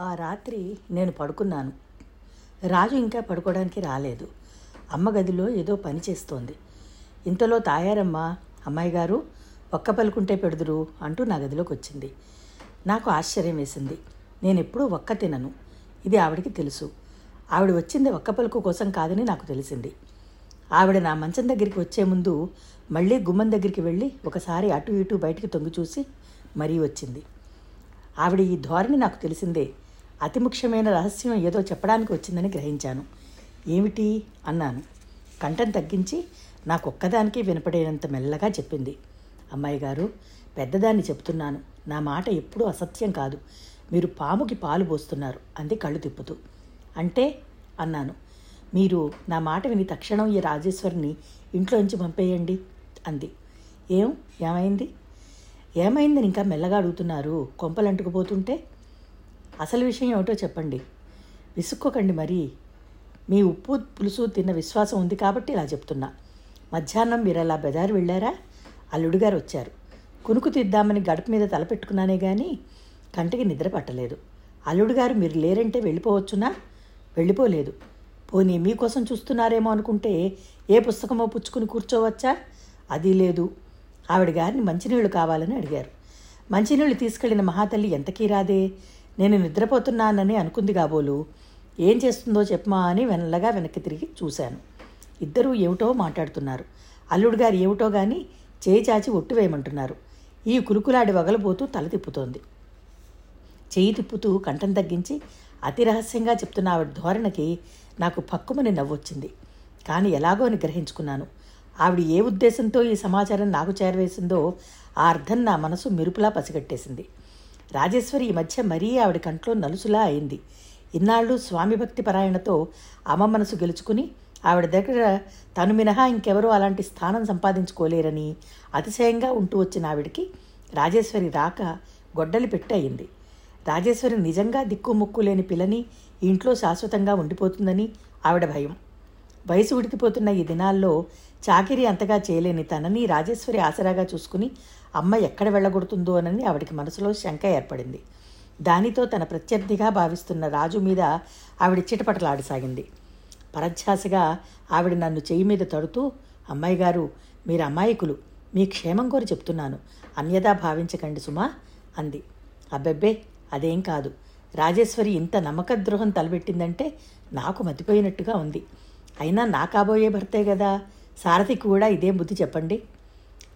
ఆ రాత్రి నేను పడుకున్నాను. రాజు ఇంకా పడుకోవడానికి రాలేదు. అమ్మ గదిలో ఏదో పని చేస్తోంది. ఇంతలో తాయారమ్మ అమ్మాయి గారు ఒక్క పలుకుంటే పెడుదురు అంటూ నా గదిలోకి వచ్చింది. నాకు ఆశ్చర్యం వేసింది. నేను ఎప్పుడూ ఒక్క తినను. ఇది ఆవిడికి తెలుసు. ఆవిడ వచ్చింది ఒక్క పలుకు కోసం కాదని నాకు తెలిసింది. ఆవిడ నా మంచం దగ్గరికి వచ్చే ముందు మళ్ళీ గుమ్మం దగ్గరికి వెళ్ళి ఒకసారి అటు ఇటు బయటికి తొంగి చూసి మరీ వచ్చింది. ఆవిడ ఈ ధోరణి నాకు తెలిసిందే. అతి ముఖ్యమైన రహస్యం ఏదో చెప్పడానికి వచ్చిందని గ్రహించాను. ఏమిటి? అన్నాను. కంఠం తగ్గించి నాకు ఒక్కదానికి వినపడేంత మెల్లగా చెప్పింది. అమ్మాయి గారు పెద్దదాన్ని చెప్తున్నాను. నా మాట ఎప్పుడూ అసత్యం కాదు. మీరు పాముకి పాలు పోస్తున్నారు. అంది కళ్ళు తిప్పుతూ. అంటే? అన్నాను. మీరు నా మాట విని తక్షణం ఈ రాజేశ్వరిని ఇంట్లోంచి పంపేయండి అంది. ఏం? ఏమైంది? ఏమైందని ఇంకా మెల్లగా అడుగుతున్నారు. కొంపలు అంటుకుపోతుంటే అసలు విషయం ఏమిటో చెప్పండి. విసుక్కోకండి మరి. మీ ఉప్పు పులుసు తిన్న విశ్వాసం ఉంది కాబట్టి ఇలా చెప్తున్నా. మధ్యాహ్నం మీరు అలా బెదారు వెళ్ళారా? అల్లుడు గారు వచ్చారు. కునుకు తీద్దామని గడప మీద తలపెట్టుకున్నానే కానీ కంటికి నిద్ర పట్టలేదు. అల్లుడు గారు మీరు లేరంటే వెళ్ళిపోవచ్చునా? వెళ్ళిపోలేదు. పోనీ మీకోసం చూస్తున్నారేమో అనుకుంటే ఏ పుస్తకమో పుచ్చుకుని కూర్చోవచ్చా? అది లేదు. ఆవిడ గారిని మంచినీళ్ళు కావాలని అడిగారు. మంచినీళ్ళు తీసుకెళ్ళిన మహాతల్లి ఎంతకీ రాదే? నేను నిద్రపోతున్నానని అనుకుంది కాబోలు. ఏం చేస్తుందో చెప్పమా అని వెనల్లగా వెనక్కి తిరిగి చూశాను. ఇద్దరూ ఏమిటో మాట్లాడుతున్నారు. అల్లుడు గారు ఏమిటో గాని చేయి చాచి ఒట్టు వేయమంటున్నారు. ఈ కురుకులాడి వగలబోతూ తల తిప్పుతోంది. చేయి తిప్పుతూ కంఠం తగ్గించి అతి రహస్యంగా చెప్తున్న ఆవిడ ధోరణికి నాకు పక్కుమని నవ్వొచ్చింది. కానీ ఎలాగో అని గ్రహించుకున్నాను ఆవిడ ఏ ఉద్దేశంతో ఈ సమాచారం నాకు చేరవేసిందో ఆ అర్థం నా మనసు మెరుపులా పసిగట్టేసింది. రాజేశ్వరి ఈ మధ్య మరీ ఆవిడ కంట్లో నలుసులా అయింది. ఇన్నాళ్ళు స్వామి భక్తి పరాయణతో అమ్మ మనసు గెలుచుకుని ఆవిడ దగ్గర తను మినహా ఇంకెవరూ అలాంటి స్థానం సంపాదించుకోలేరని అతిశయంగా ఉంటూ వచ్చిన ఆవిడికి రాజేశ్వరి రాక గొడ్డలి పెట్టయింది. రాజేశ్వరి నిజంగా దిక్కు ముక్కు లేని పిల్లని ఇంట్లో శాశ్వతంగా ఉండిపోతుందని ఆవిడ భయం. వయసు ఉడికిపోతున్న ఈ దినాల్లో చాకిరీ అంతగా చేయలేని తనని రాజేశ్వరి ఆసరాగా చూసుకుని అమ్మ ఎక్కడ వెళ్ళగొడుతుందో అని ఆవిడికి మనసులో శంక ఏర్పడింది. దానితో తన ప్రత్యర్థిగా భావిస్తున్న రాజు మీద ఆవిడ చిటపటలాడసాగింది. పరధ్యాసగా ఆవిడ నన్ను చెయ్యి మీద తడుతూ అమ్మాయి గారు మీరు అమాయకులు మీ క్షేమం కోరి చెప్తున్నాను. అన్యదా భావించకండి సుమా అంది. అబ్బెబ్బే అదేం కాదు. రాజేశ్వరి ఇంత నమ్మకద్రోహం తలబెట్టిందంటే నాకు మతిపోయినట్టుగా ఉంది. అయినా నా కాబోయే భర్తే కదా సారథి కూడా ఇదే బుద్ధి చెప్పండి?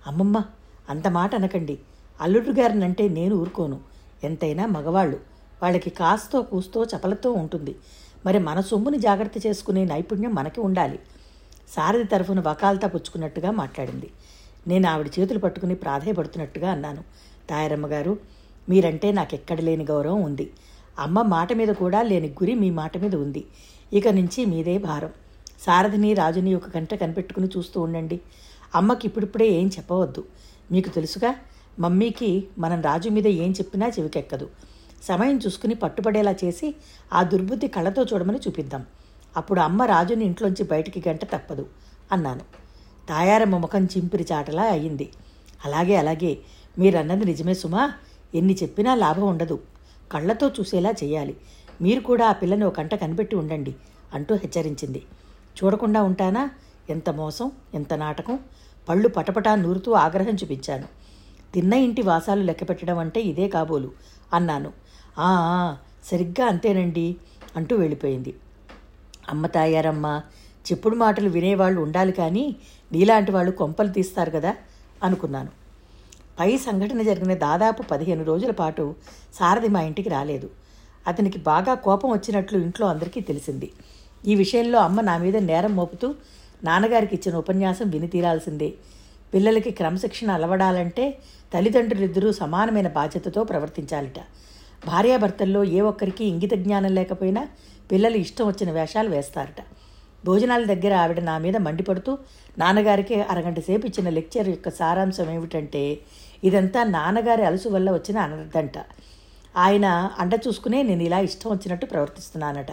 అమ్మమ్మ అంత మాట అనకండి. అల్లుడు గారినంటే నేను ఊరుకోను. ఎంతైనా మగవాళ్ళు. వాళ్ళకి కాస్తో కూస్తో చపలతో ఉంటుంది. మరి మన సొమ్ముని జాగ్రత్త చేసుకునే నైపుణ్యం మనకి ఉండాలి. సారథి తరఫున వకాల్తా పుచ్చుకున్నట్టుగా మాట్లాడింది. నేను ఆవిడ చేతులు పట్టుకుని ప్రాధేయపడుతున్నట్టుగా అన్నాను. తాయారమ్మ గారు మీరంటే నాకెక్కడ లేని గౌరవం ఉంది. అమ్మ మాట మీద కూడా లేని గురి మీ మాట మీద ఉంది. ఇక నుంచి మీదే భారం. సారథిని రాజుని ఒక గంట కనిపెట్టుకుని చూస్తూ ఉండండి. అమ్మకి ఇప్పుడిప్పుడే ఏం చెప్పవద్దు. మీకు తెలుసుగా? మమ్మీకి మనం రాజు మీద ఏం చెప్పినా చెవికెక్కదు. సమయం చూసుకుని పట్టుబడేలా చేసి ఆ దుర్బుద్ధి కళ్ళతో చూడమని చూపిద్దాం. అప్పుడు అమ్మ రాజుని ఇంట్లోంచి బయటికి గంట తప్పదు అన్నాను. తాయారమ్మ ముఖం చింపిరి చాటలా అయ్యింది అలాగే అలాగే. మీరన్నది నిజమే సుమా. ఎన్ని చెప్పినా లాభం ఉండదు. కళ్ళతో చూసేలా చేయాలి. మీరు కూడా ఆ పిల్లని ఒక కంట కనిపెట్టి ఉండండి అంటూ హెచ్చరించింది. చూడకుండా ఉంటానా? ఎంత మోసం ఎంత నాటకం? పళ్ళు పటపటా నూరుతూ ఆగ్రహం చూపించాను. తిన్న ఇంటి వాసాలు లెక్కపెట్టడం అంటే ఇదే కాబోలు అన్నాను. "ఆ, ఆ, సరిగ్గా అంతేనండి అంటూ వెళ్ళిపోయింది. అమ్మ తాయారమ్మ చెప్పుడు మాటలు వినేవాళ్ళు ఉండాలి కానీ నీలాంటి వాళ్ళు కొంపలు తీస్తారు కదా అనుకున్నాను. పై సంఘటన జరిగిన దాదాపు పదిహేను రోజుల పాటు సారథి మా ఇంటికి రాలేదు. అతనికి బాగా కోపం వచ్చినట్లు ఇంట్లో అందరికీ తెలిసింది. ఈ విషయంలో అమ్మ నా మీద నేరం మోపుతూ నాన్నగారికి ఇచ్చిన ఉపన్యాసం విని తీరాల్సిందే. పిల్లలకి క్రమశిక్షణ అలవడాలంటే తల్లిదండ్రులిద్దరూ సమానమైన బాధ్యతతో ప్రవర్తించాలిట. భార్యాభర్తల్లో ఏ ఒక్కరికి ఇంగిత జ్ఞానం లేకపోయినా పిల్లలు ఇష్టం వచ్చిన వేషాలు వేస్తారట. భోజనాల దగ్గర ఆవిడ నా మీద మండిపడుతూ నాన్నగారికి అరగంట సేపు ఇచ్చిన లెక్చర్ యొక్క సారాంశం ఏమిటంటే ఇదంతా నాన్నగారి అలసు వల్ల వచ్చిన అనర్థంట ఆయన అండ చూసుకునే నేను ఇలా ఇష్టం వచ్చినట్టు ప్రవర్తిస్తున్నానట.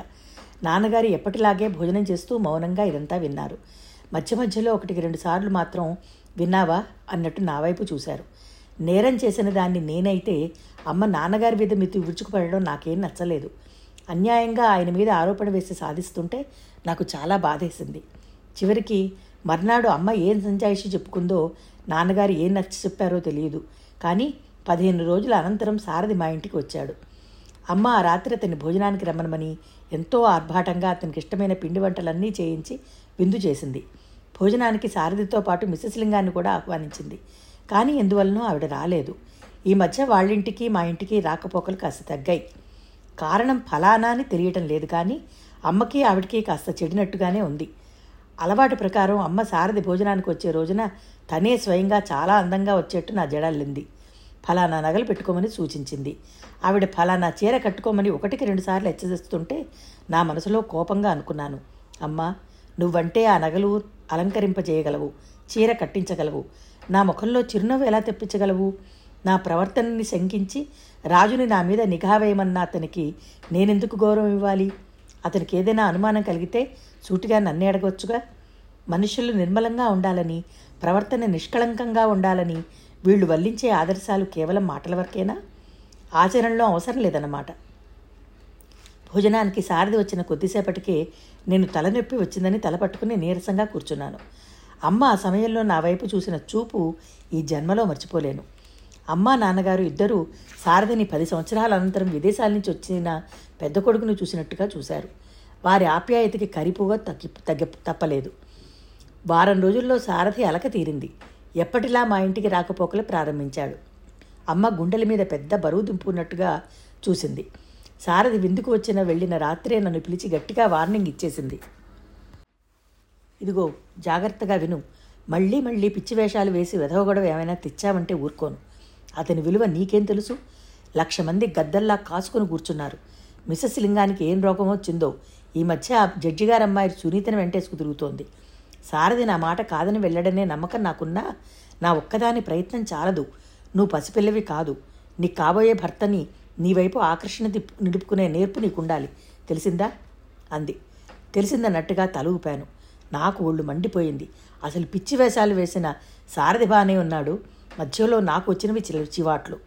నాన్నగారు ఎప్పటిలాగే భోజనం చేస్తూ మౌనంగా ఇదంతా విన్నారు. మధ్య మధ్యలో ఒకటికి రెండు సార్లు మాత్రం విన్నావా అన్నట్టు నా వైపు చూశారు. నేరం చేసిన దాన్ని నేనైతే అమ్మ నాన్నగారి మీద మీద విరుచుకుపడడం నాకేం నచ్చలేదు. అన్యాయంగా ఆయన మీద ఆరోపణ వేసి సాధిస్తుంటే నాకు చాలా బాధేసింది. చివరికి మర్నాడు అమ్మ ఏం సంజాయిషి చెప్పుకుందో నాన్నగారు ఏం నచ్చి చెప్పారో తెలియదు. కానీ పదిహేను రోజుల అనంతరం సారథి మా ఇంటికి వచ్చాడు. అమ్మ ఆ రాత్రి అతన్ని భోజనానికి రమ్మనమని ఎంతో ఆర్భాటంగా అతనికి ఇష్టమైన పిండి వంటలన్నీ చేయించి విందు చేసింది. భోజనానికి సారథితో పాటు మిసెస్ లింగాన్ని కూడా ఆహ్వానించింది. కానీ ఎందువలనో ఆవిడ రాలేదు. ఈ మధ్య వాళ్ళింటికి మా ఇంటికి రాకపోకలు కాస్త తగ్గాయి. కారణం ఫలానా అని తెలియటం లేదు కానీ అమ్మకి ఆవిడకి కాస్త చెడినట్టుగానే ఉంది. అలవాటు ప్రకారం అమ్మ సారథి భోజనానికి వచ్చే రోజున తనే స్వయంగా చాలా అందంగా వచ్చేట్టు నా జడల్లింది ఫలానా నగలు పెట్టుకోమని సూచించింది. ఆవిడ ఫలానా చీర కట్టుకోమని ఒకటికి రెండుసార్లు హెచ్చరిస్తుంటే నా మనసులో కోపంగా అనుకున్నాను. అమ్మా నువ్వంటే ఆ నగలు అలంకరింపజేయగలవు చీర కట్టించగలవు. నా ముఖంలో చిరునవ్వు ఎలా తెప్పించగలవు? నా ప్రవర్తనని శంకించి రాజుని నా మీద నిఘా వేయమన్న అతనికి నేనెందుకు గౌరవం ఇవ్వాలి? అతనికి ఏదైనా అనుమానం కలిగితే సూటిగా నన్నే అడగవచ్చుగా? మనుషులు నిర్మలంగా ఉండాలని ప్రవర్తన నిష్కళంకంగా ఉండాలని వీళ్ళు వల్లించే ఆదర్శాలు కేవలం మాటల వరకేనా? ఆచరణలో అవసరం లేదన్నమాట. భోజనానికి సారథి వచ్చిన కొద్దిసేపటికే నేను తలనొప్పి వచ్చిందని తలపట్టుకుని నీరసంగా కూర్చున్నాను. అమ్మ ఆ సమయంలో నా వైపు చూసిన చూపు ఈ జన్మలో మర్చిపోలేను. అమ్మ నాన్నగారు ఇద్దరూ సారథిని పది సంవత్సరాల అనంతరం విదేశాల నుంచి వచ్చిన పెద్ద కొడుకును చూసినట్టుగా చూశారు. వారి ఆప్యాయతకి కరిపోగా తగ్గి తగ్గ తప్పలేదు. వారం రోజుల్లో సారథి అలక తీరింది. ఎప్పటిలా మా ఇంటికి రాకపోకలు ప్రారంభించాడు. అమ్మ గుండెల మీద పెద్ద బరువు దింపున్నట్టుగా చూసింది. సారథి విందుకు వచ్చిన వెళ్ళిన రాత్రే నన్ను పిలిచి గట్టిగా వార్నింగ్ ఇచ్చేసింది. ఇదిగో జాగ్రత్తగా విను. మళ్ళీ మళ్ళీ పిచ్చి వేషాలు వేసి వెధవగొడవ ఏమైనా తెచ్చావంటే ఊరుకోను. అతని విలువ నీకేం తెలుసు? లక్ష మంది గద్దల్లా కాసుకొని కూర్చున్నారు. మిసెస్ లింగానికి ఏం రోగం వచ్చిందో ఈ మధ్య ఆ జడ్జి సునీతను వెంటేసుకు తిరుగుతోంది. సారథి నా మాట కాదని వెళ్ళడనే నమ్మకం నాకున్నా నా ఒక్కదాని ప్రయత్నం చాలదు. నువ్వు పసిపిల్లవి కాదు. నీ కాబోయే భర్తని నీ వైపు ఆకర్షణ నిలుపుకునే నేర్పు నీకుండాలి. తెలిసిందా? అంది. తెలిసిందన్నట్టుగా తలూపాను నాకు ఒళ్ళు మండిపోయింది. అసలు పిచ్చి వేషాలు వేసిన సారథి బానే ఉన్నాడు. మధ్యలో నాకు వచ్చినవి చివాట్లు.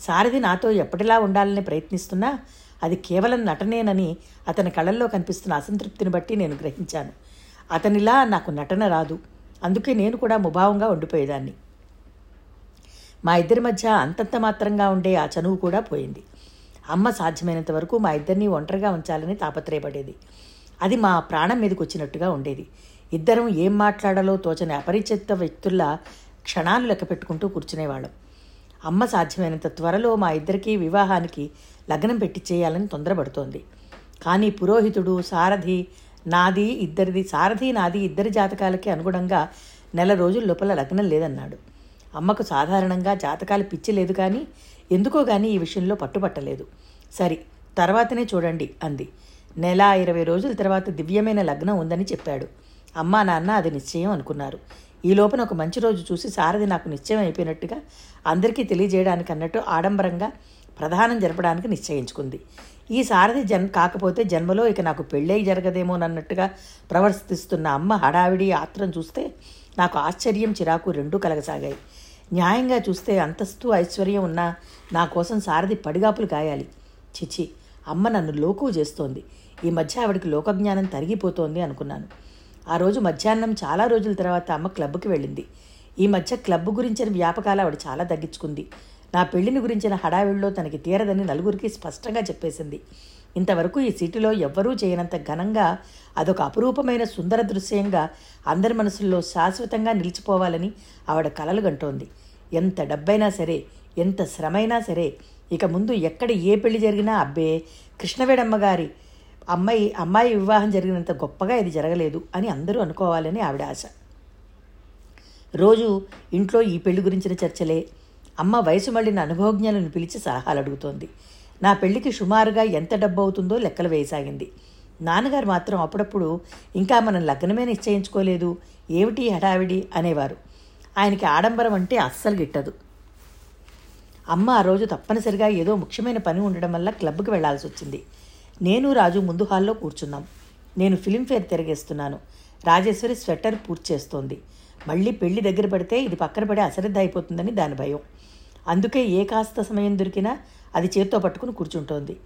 సారథి నాతో ఎప్పటిలా ఉండాలని ప్రయత్నిస్తున్నా అది కేవలం నటనేనని అతని కళల్లో కనిపిస్తున్న అసంతృప్తిని బట్టి నేను గ్రహించాను. అతనిలా నాకు నటన రాదు. అందుకే నేను కూడా ముభావంగా ఉండిపోయేదాన్ని. మా ఇద్దరి మధ్య అంతంత మాత్రంగా ఉండే ఆ చనువు కూడా పోయింది. అమ్మ సాధ్యమైనంత వరకు మా ఇద్దరిని ఒంటరిగా ఉంచాలని తాపత్రయపడేది. అది మా ప్రాణం మీదకి వచ్చినట్టుగా ఉండేది. ఇద్దరం ఏం మాట్లాడాలో తోచని అపరిచిత వ్యక్తుల్లా క్షణాలు లెక్క పెట్టుకుంటూ కూర్చునేవాళ్ళం. అమ్మ సాధ్యమైనంత త్వరలో మా ఇద్దరికీ వివాహానికి లగ్నం పెట్టి చేయాలని తొందరపడుతోంది. కానీ పురోహితుడు సారథి నాది ఇద్దరిది సారథి నాది ఇద్దరి జాతకాలకి అనుగుణంగా నెల రోజుల లోపల లగ్నం లేదన్నాడు. అమ్మకు సాధారణంగా జాతకాలు పిచ్చి లేదు కానీ ఎందుకో కానీ ఈ విషయంలో పట్టుపట్టలేదు సరి తర్వాతనే చూడండి అంది. నెల ఇరవై రోజుల తర్వాత దివ్యమైన లగ్నం ఉందని చెప్పాడు. అమ్మా నాన్న అది నిశ్చయం అనుకున్నారు. ఈ లోపల ఒక మంచి రోజు చూసి సారథి నాకు నిశ్చయం అయిపోయినట్టుగా అందరికీ తెలియజేయడానికి అన్నట్టు ఆడంబరంగా ప్రధానం జరపడానికి నిశ్చయించుకుంది. ఈ సారథి జన్ కాకపోతే జన్మలో ఇక నాకు పెళ్ళై జరగదేమోనన్నట్టుగా ప్రవర్తిస్తున్న అమ్మ హడావిడి ఆత్రం చూస్తే నాకు ఆశ్చర్యం చిరాకు రెండూ కలగసాగాయి. న్యాయంగా చూస్తే అంతస్తు ఐశ్వర్యం ఉన్నా నా కోసం సారథి పడిగాపులు కాయాలి చిచి అమ్మ నన్ను లోకు చేస్తోంది. ఈ మధ్య ఆవిడికి లోకజ్ఞానం తరిగిపోతోంది అనుకున్నాను. ఆ రోజు మధ్యాహ్నం చాలా రోజుల తర్వాత అమ్మ క్లబ్కి వెళ్ళింది. ఈ మధ్య క్లబ్ గురించిన వ్యాపకాలు ఆవిడ చాలా తగ్గించుకుంది. నా పెళ్ళిని గురించిన హడావిడిలో తనకి తీరదని నలుగురికి స్పష్టంగా చెప్పేసింది. ఇంతవరకు ఈ సిటీలో ఎవ్వరూ చేయనంత ఘనంగా అదొక అపురూపమైన సుందర దృశ్యంగా అందరి మనసుల్లో శాశ్వతంగా నిలిచిపోవాలని ఆవిడ కలలు గంటోంది. ఎంత డబ్బైనా సరే ఎంత శ్రమైనా సరే ఇక ముందు ఎక్కడ ఏ పెళ్ళి జరిగినా అబ్బే కృష్ణవేడమ్మ గారి అమ్మాయి అమ్మాయి వివాహం జరిగినంత గొప్పగా ఇది జరగలేదు అని అందరూ అనుకోవాలని ఆవిడ ఆశ. రోజు ఇంట్లో ఈ పెళ్ళి గురించిన చర్చలే అమ్మ వయసు మళ్ళిన అనుభవజ్ఞులను పిలిచి సలహాలు అడుగుతోంది. నా పెళ్ళికి సుమారుగా ఎంత డబ్బు అవుతుందో లెక్కలు వేయసాగింది. నాన్నగారు మాత్రం అప్పుడప్పుడు ఇంకా మనం లగ్నమే నిశ్చయించుకోలేదు ఏమిటి హడావిడి? అనేవారు. ఆయనకి ఆడంబరం అంటే అస్సలు గిట్టదు. అమ్మ ఆ రోజు తప్పనిసరిగా ఏదో ముఖ్యమైన పని ఉండడం వల్ల క్లబ్కి వెళ్ళాల్సి వచ్చింది. నేను రాజు ముందు హాల్లో కూర్చున్నాం. నేను ఫిలింఫేర్ తిరగేస్తున్నాను. రాజేశ్వరి స్వెటర్ పూర్తి చేస్తోంది. మళ్ళీ పెళ్ళి దగ్గర పడితే ఇది పక్కన పడి అశ్రద్ధ అయిపోతుందని దాని భయం. అందుకే ఏ కాస్త సమయం దొరికినా అది చేత్తో పట్టుకుని కూర్చుంటోంది.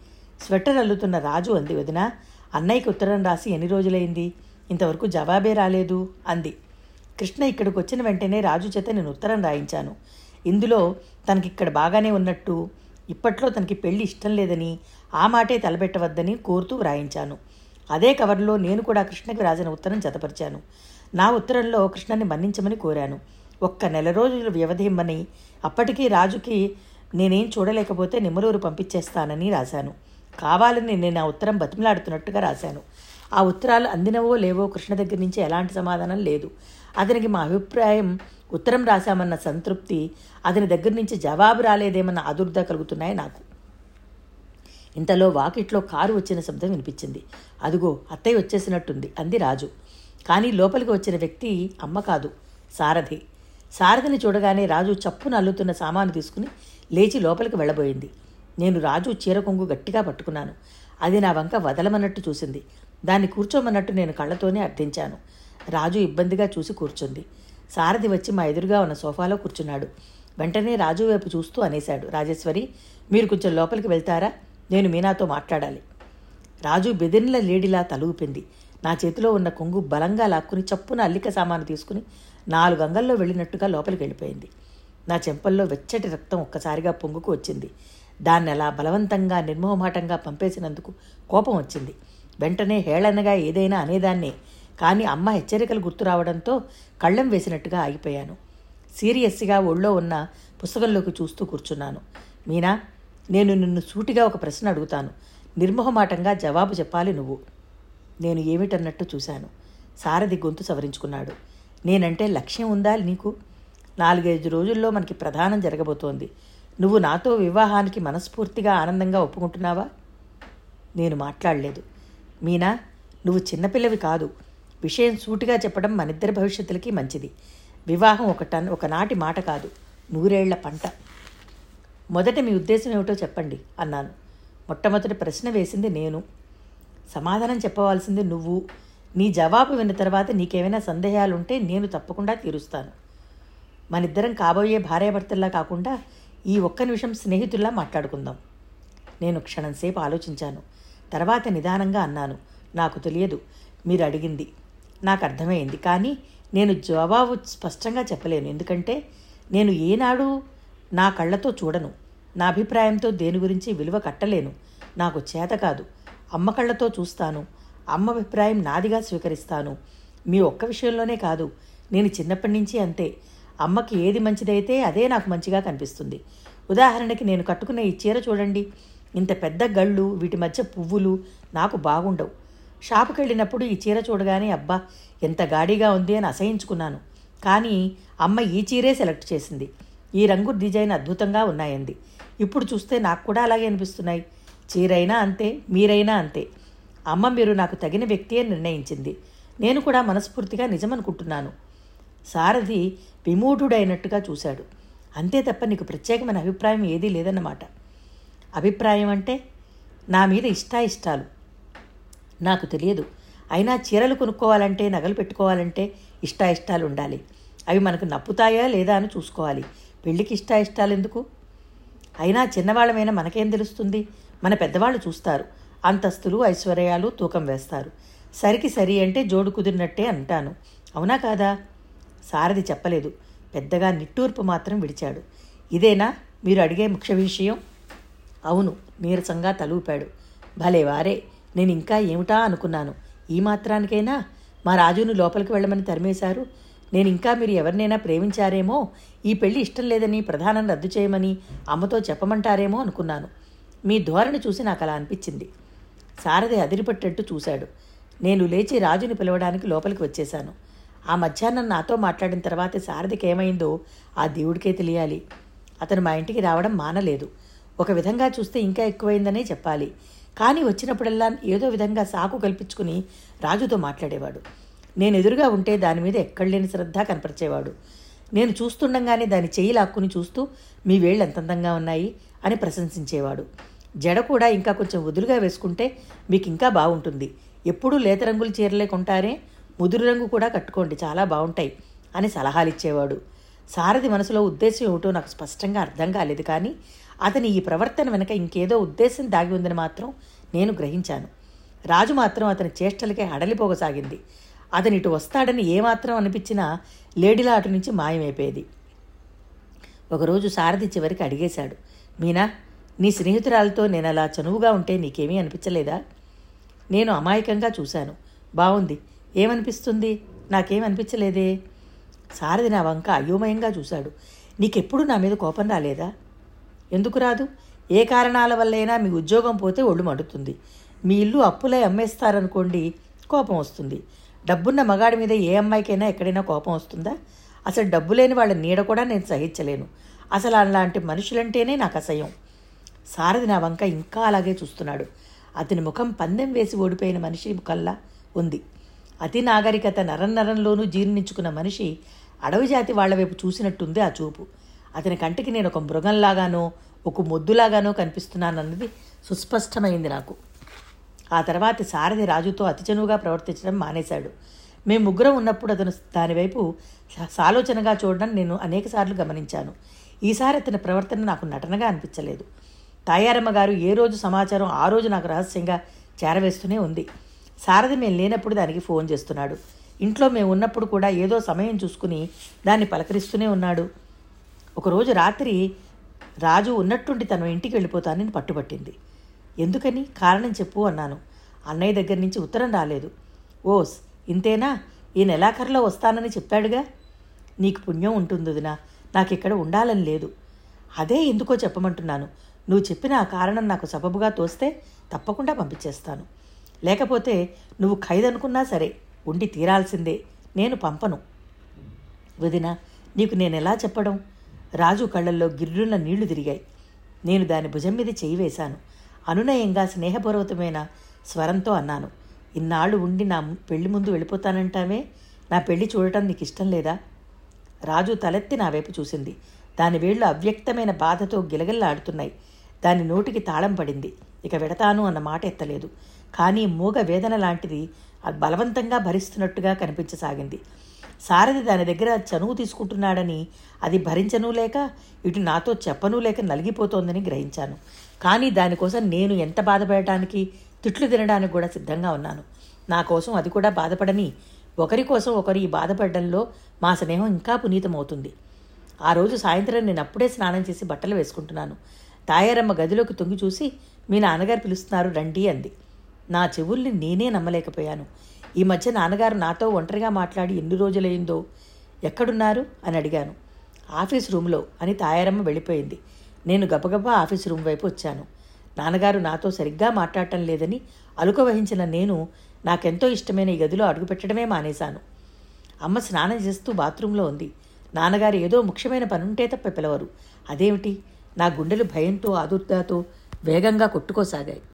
స్వెటర్ అల్లుతున్న రాజు అంది వదిన అన్నయ్యకి ఉత్తరం రాసి ఎన్ని రోజులైంది? ఇంతవరకు జవాబే రాలేదు అంది. కృష్ణ ఇక్కడికి వచ్చిన వెంటనే రాజు చేత నేను ఉత్తరం రాయించాను. ఇందులో తనకి ఇక్కడ బాగానే ఉన్నట్టు ఇప్పట్లో తనకి పెళ్ళి ఇష్టం లేదని ఆ మాటే తలపెట్టవద్దని కోరుతూ వ్రాయించాను. అదే కవర్లో నేను కూడా కృష్ణకి రాసిన ఉత్తరం జతపరిచాను. నా ఉత్తరంలో కృష్ణని మన్నించమని కోరాను. ఒక్క నెల రోజుల వ్యవధి ఇమ్మని అప్పటికీ రాజుకి నేనేం చూడలేకపోతే నిమ్మలూరు పంపించేస్తానని రాశాను. కావాలని నేను ఆ ఉత్తరం బతిమలాడుతున్నట్టుగా రాశాను. ఆ ఉత్తరాలు అందినవో లేవో కృష్ణ దగ్గర నుంచి ఎలాంటి సమాధానం లేదు. అతనికి మా అభిప్రాయం ఉత్తరం రాశామన్న సంతృప్తి అతని దగ్గర నుంచి జవాబు రాలేదేమన్న ఆదుర్ద కలుగుతున్నాయి నాకు. ఇంతలో వాకిట్లో కారు వచ్చిన శబ్దం వినిపించింది. అదుగో అత్తయ్య వచ్చేసినట్టుంది అంది రాజు. కానీ లోపలికి వచ్చిన వ్యక్తి అమ్మ కాదు సారథి. సారథిని చూడగానే రాజు చప్పున అల్లుతున్న సామాను తీసుకుని లేచి లోపలికి వెళ్ళబోయింది. నేను రాజు చీర కొంగు గట్టిగా పట్టుకున్నాను. అది నా వంక వదలమన్నట్టు చూసింది. దాన్ని కూర్చోమన్నట్టు నేను కళ్ళతోనే అర్థించాను. రాజు ఇబ్బందిగా చూసి కూర్చుంది. సారథి వచ్చి మా ఎదురుగా ఉన్న సోఫాలో కూర్చున్నాడు. వెంటనే రాజు వైపు చూస్తూ అనేశాడు. రాజేశ్వరి మీరు కొంచెం లోపలికి వెళ్తారా? నేను మీనాతో మాట్లాడాలి. రాజు బెదిరిన లేడిలా తలూపింది. నా చేతిలో ఉన్న కొంగు బలంగా లాక్కుని చప్పున అల్లిక సామాను తీసుకుని నాలుగు అంగల్లో వెళ్ళినట్టుగా లోపలికి వెళ్ళిపోయింది నా చెంపల్లో వెచ్చటి రక్తం ఒక్కసారిగా పొంగుకు వచ్చింది. దాన్ని అలా బలవంతంగా నిర్మోహమాటంగా పంపేసినందుకు కోపం వచ్చింది. వెంటనే హేళనగా ఏదైనా అనేదాన్నే. కానీ అమ్మ హెచ్చరికలు గుర్తు రావడంతో కళ్ళెం వేసినట్టుగా ఆగిపోయాను. సీరియస్గా ఒళ్ళో ఉన్న పుస్తకంలోకి చూస్తూ కూర్చున్నాను. మీనా నేను నిన్ను సూటిగా ఒక ప్రశ్న అడుగుతాను. నిర్మోహమాటంగా జవాబు చెప్పాలి నువ్వు. నేను ఏమిటన్నట్టు చూశాను. సారథి గొంతు సవరించుకున్నాడు. నేనంటే లక్ష్యం ఉందా నీకు? నాలుగైదు రోజుల్లో మనకి ప్రధానం జరగబోతోంది. నువ్వు నాతో వివాహానికి మనస్ఫూర్తిగా ఆనందంగా ఒప్పుకుంటున్నావా? నేను మాట్లాడలేదు. మీనా నువ్వు చిన్నపిల్లవి కాదు. విషయం సూటిగా చెప్పడం మనిద్దరి భవిష్యత్తులకి మంచిది. వివాహం ఒక టన్ ఒకనాటి మాట కాదు. నూరేళ్ళ పంట. మొదట మీ ఉద్దేశం ఏమిటో చెప్పండి అన్నాను. మొట్టమొదటి ప్రశ్న వేసింది నేను. సమాధానం చెప్పవలసింది నువ్వు. నీ జవాబు విన్న తర్వాత నీకేమైనా సందేహాలుంటే నేను తప్పకుండా తీరుస్తాను. మనిద్దరం కాబోయే భార్యాభర్తల్లా కాకుండా ఈ ఒక్క నిమిషం స్నేహితుల్లా మాట్లాడుకుందాం. నేను క్షణంసేపు ఆలోచించాను. తర్వాత నిదానంగా అన్నాను నాకు తెలియదు మీరు అడిగింది. నాకు అర్థమైంది కానీ నేను జవాబు స్పష్టంగా చెప్పలేను. ఎందుకంటే నేను ఏనాడు నా కళ్ళతో చూడను. నా అభిప్రాయంతో దేని గురించి విలువ కట్టలేను. నాకు చేత కాదు. అమ్మ కళ్ళతో చూస్తాను. అమ్మ అభిప్రాయం నాదిగా స్వీకరిస్తాను. మీ ఒక్క విషయంలోనే కాదు నేను చిన్నప్పటి నుంచి అంతే. అమ్మకి ఏది మంచిదైతే అదే నాకు మంచిగా కనిపిస్తుంది. ఉదాహరణకి నేను కట్టుకున్న ఈ చీర చూడండి. ఇంత పెద్ద గళ్ళు వీటి మధ్య పువ్వులు నాకు బాగుండవు. షాపుకి వెళ్ళినప్పుడు ఈ చీర చూడగానే అబ్బా ఎంత గాడిగా ఉంది అని అసహించుకున్నాను. కానీ అమ్మ ఈ చీరే సెలెక్ట్ చేసింది. ఈ రంగు డిజైన్ అద్భుతంగా ఉన్నాయంది ఇప్పుడు చూస్తే నాకు కూడా అలాగే అనిపిస్తున్నాయి. చీరైనా అంతే మీరైనా అంతే. అమ్మ మీరు నాకు తగిన వ్యక్తి అని నిర్ణయించింది. నేను కూడా మనస్ఫూర్తిగా నిజమనుకుంటున్నాను. సారథి విమూఢుడైనట్టుగా చూశాడు. అంతే తప్ప నీకు ప్రత్యేకమైన అభిప్రాయం ఏదీ లేదన్నమాట. అభిప్రాయం అంటే నా మీద ఇష్టాయిష్టాలు. నాకు తెలియదు. అయినా చీరలు కొనుక్కోవాలంటే నగలు పెట్టుకోవాలంటే ఇష్టాయిష్టాలు ఉండాలి. అవి మనకు నప్పుతాయా లేదా అని చూసుకోవాలి. పెళ్ళికి ఇష్టాయిష్టాలు ఎందుకు? అయినా చిన్నవాళ్ళమైనా మనకేం తెలుస్తుంది? మన పెద్దవాళ్ళు చూస్తారు. అంతస్తులు ఐశ్వర్యాలు తూకం వేస్తారు. సరికి సరి అంటే జోడు కుదిరినట్టే అంటాను. అవునా కాదా? సారథి చెప్పలేదు. పెద్దగా నిట్టూర్పు మాత్రం విడిచాడు. ఇదేనా? మీరు అడిగే ముఖ్య విషయం? అవును నీరసంగా తలూపాడు. భలే వారే నేను ఇంకా ఏమిటా అనుకున్నాను. ఈ మాత్రానికైనా? మా రాజును లోపలికి వెళ్ళమని తరిమేశారు. నేను ఇంకా మీరు ఎవరినైనా ప్రేమించారేమో? ఈ పెళ్ళి ఇష్టం లేదని ప్రధానం రద్దు చేయమని అమ్మతో చెప్పమంటారేమో అనుకున్నాను. మీ ధోరణి చూసి నాకు అలా అనిపించింది. సారథి అదిరిపట్టేట్టు చూశాడు. నేను లేచి రాజుని పిలవడానికి లోపలికి వచ్చేశాను. ఆ మధ్యాహ్నం నాతో మాట్లాడిన తర్వాత సారథికి ఏమైందో ఆ దేవుడికే తెలియాలి. అతను మా ఇంటికి రావడం మానలేదు. ఒక విధంగా చూస్తే ఇంకా ఎక్కువైందనే చెప్పాలి. కానీ వచ్చినప్పుడల్లా ఏదో విధంగా సాకు కల్పించుకుని రాజుతో మాట్లాడేవాడు. నేను ఎదురుగా ఉంటే దాని మీద ఎక్కడలేని శ్రద్ధ కనపరిచేవాడు. నేను చూస్తుండగానే దాని చెయ్యి లాక్కుని చూస్తూ మీ వేళ్ళు ఎంత అందంగా ఉన్నాయి? అని ప్రశంసించేవాడు. జడ కూడా ఇంకా కొంచెం వదులుగా వేసుకుంటే మీకు ఇంకా బాగుంటుంది ఎప్పుడూ లేత రంగులు చీరలే కొంటారే ముదురు రంగు కూడా కట్టుకోండి చాలా బాగుంటాయి అని సలహాలు ఇచ్చేవాడు సారథి మనసులో ఉద్దేశం ఏమిటో నాకు స్పష్టంగా అర్థం కాలేదు కానీ అతని ఈ ప్రవర్తన వెనక ఇంకేదో ఉద్దేశం దాగి ఉందని మాత్రం నేను గ్రహించాను. రాజు మాత్రం అతని చేష్టలకే హడలిపోగసాగింది. అతని ఇటు వస్తాడని ఏమాత్రం అనిపించినా లేడీలా అటు నుంచి మాయమైపోయేది. ఒకరోజు సారథి చివరికి అడిగేశాడు మీనా నీ స్నేహితురాలతో నేను అలా చనువుగా ఉంటే నీకేమీ అనిపించలేదా? నేను అమాయకంగా చూశాను. బాగుంది ఏమనిపిస్తుంది? నాకేమనిపించలేదే సారథి నా వంక అయోమయంగా చూశాడు. నీకెప్పుడు నా మీద కోపం రాలేదా? ఎందుకు రాదు? ఏ కారణాల వల్లైనా మీ ఉద్యోగం పోతే ఒళ్ళు మండుతుంది. మీ ఇల్లు అప్పులై అమ్మేస్తారనుకోండి కోపం వస్తుంది. డబ్బున్న మగాడి మీద ఏ అమ్మాయికైనా ఎక్కడైనా కోపం వస్తుందా? అసలు డబ్బు లేని వాళ్ళ నీడ కూడా నేను సహించలేను. అసలు అలాంటి మనుషులంటేనే నాకు అసహ్యం. సారథి నా వంక ఇంకా అలాగే చూస్తున్నాడు. అతని ముఖం పందెం వేసి ఓడిపోయిన మనిషి కల్లా ఉంది. అతి నాగరికత నరం నరంలోనూ జీర్ణించుకున్న మనిషి అడవి జాతి వాళ్ళ వైపు చూసినట్టుంది ఆ చూపు. అతని కంటికి నేను ఒక మృగంలాగానో ఒక మొద్దులాగానో కనిపిస్తున్నానన్నది సుస్పష్టమైంది నాకు. ఆ తర్వాత సారథి రాజుతో అతి చనువుగా ప్రవర్తించడం మానేశాడు. మేము ముగ్గురం ఉన్నప్పుడు అతను దానివైపు సాలోచనగా చూడడం నేను అనేకసార్లు గమనించాను. ఈసారి అతని ప్రవర్తన నాకు నటనగా అనిపించలేదు. తాయారమ్మ గారు ఏ రోజు సమాచారం ఆ రోజు నాకు రహస్యంగా చేరవేస్తూనే ఉంది. సారథి మేము లేనప్పుడు దానికి ఫోన్ చేస్తున్నాడు. ఇంట్లో మేము ఉన్నప్పుడు కూడా ఏదో సమయం చూసుకుని దాన్ని పలకరిస్తూనే ఉన్నాడు. ఒకరోజు రాత్రి రాజు ఉన్నట్టుండి తన ఇంటికి వెళ్ళిపోతానని పట్టుబట్టింది ఎందుకని? కారణం చెప్పు అన్నాను. అన్నయ్య దగ్గర నుంచి ఉత్తరం రాలేదు. ఓస్ ఇంతేనా? ఈ నెలాఖరులో వస్తానని చెప్పాడుగా? నీకు పుణ్యం ఉంటుంది వదినా నాకు ఇక్కడ ఉండాలని లేదు. అదే ఎందుకో చెప్పమంటున్నాను. నువ్వు చెప్పిన ఆ కారణం నాకు సబబుగా తోస్తే తప్పకుండా పంపించేస్తాను. లేకపోతే నువ్వు ఖైదనుకున్నా సరే ఉండి తీరాల్సిందే. నేను పంపను. వదిన నీకు నేను ఎలా చెప్పడం? రాజు కళ్ళల్లో గిర్రున్న నీళ్ళు తిరిగాయి. నేను దాని భుజం మీద చేయి వేశాను. అనునయంగా స్నేహపూర్వకమైన స్వరంతో అన్నాను. ఇన్నాళ్ళు ఉండి నా పెళ్ళి ముందు వెళ్ళిపోతానంటామే నా పెళ్ళి చూడటం నీకు ఇష్టం లేదా? రాజు తలెత్తి నా వైపు చూసింది. దాని వేళ్ళు అవ్యక్తమైన బాధతో గిలగిల్లాడుతున్నాయి. దాని నోటికి తాళం పడింది. ఇక వెడతాను అన్న మాట ఎత్తలేదు. కానీ మూగ వేదన లాంటిది అది బలవంతంగా భరిస్తున్నట్టుగా కనిపించసాగింది. సారథి దాని దగ్గర చనువు తీసుకుంటున్నాడని అది భరించను లేక ఇటు నాతో చెప్పను లేక నలిగిపోతోందని గ్రహించాను. కానీ దానికోసం నేను ఎంత బాధపడటానికి తిట్లు తినడానికి కూడా సిద్ధంగా ఉన్నాను. నా కోసం అది కూడా బాధపడని ఒకరి కోసం ఒకరు ఈ బాధపడడంలో మా స్నేహం ఇంకా పునీతమవుతుంది. ఆ రోజు సాయంత్రం నేను అప్పుడే స్నానం చేసి బట్టలు వేసుకుంటున్నాను. తాయారమ్మ గదిలోకి తొంగి చూసి మీ నాన్నగారు పిలుస్తున్నారు రండి అంది. నా చెవుల్ని నేనే నమ్మలేకపోయాను. ఈ మధ్య నాన్నగారు నాతో ఒంటరిగా మాట్లాడి ఎన్ని రోజులైందో ఎక్కడున్నారు? అని అడిగాను. ఆఫీస్ రూమ్లో అని తాయారమ్మ వెళ్ళిపోయింది. నేను గబగబా ఆఫీస్ రూమ్ వైపు వచ్చాను. నాన్నగారు నాతో సరిగ్గా మాట్లాడటం లేదని అలుక వహించిన నేను నాకెంతో ఇష్టమైన ఈ గదిలో అడుగుపెట్టడమే మానేశాను. అమ్మ స్నానం చేస్తూ బాత్రూంలో ఉంది. నాన్నగారు ఏదో ముఖ్యమైన పనుంటే తప్ప పిలవరు. అదేమిటి? నా గుండెలు భయంతో ఆదుర్దాతో వేగంగా కొట్టుకోసాగాయి.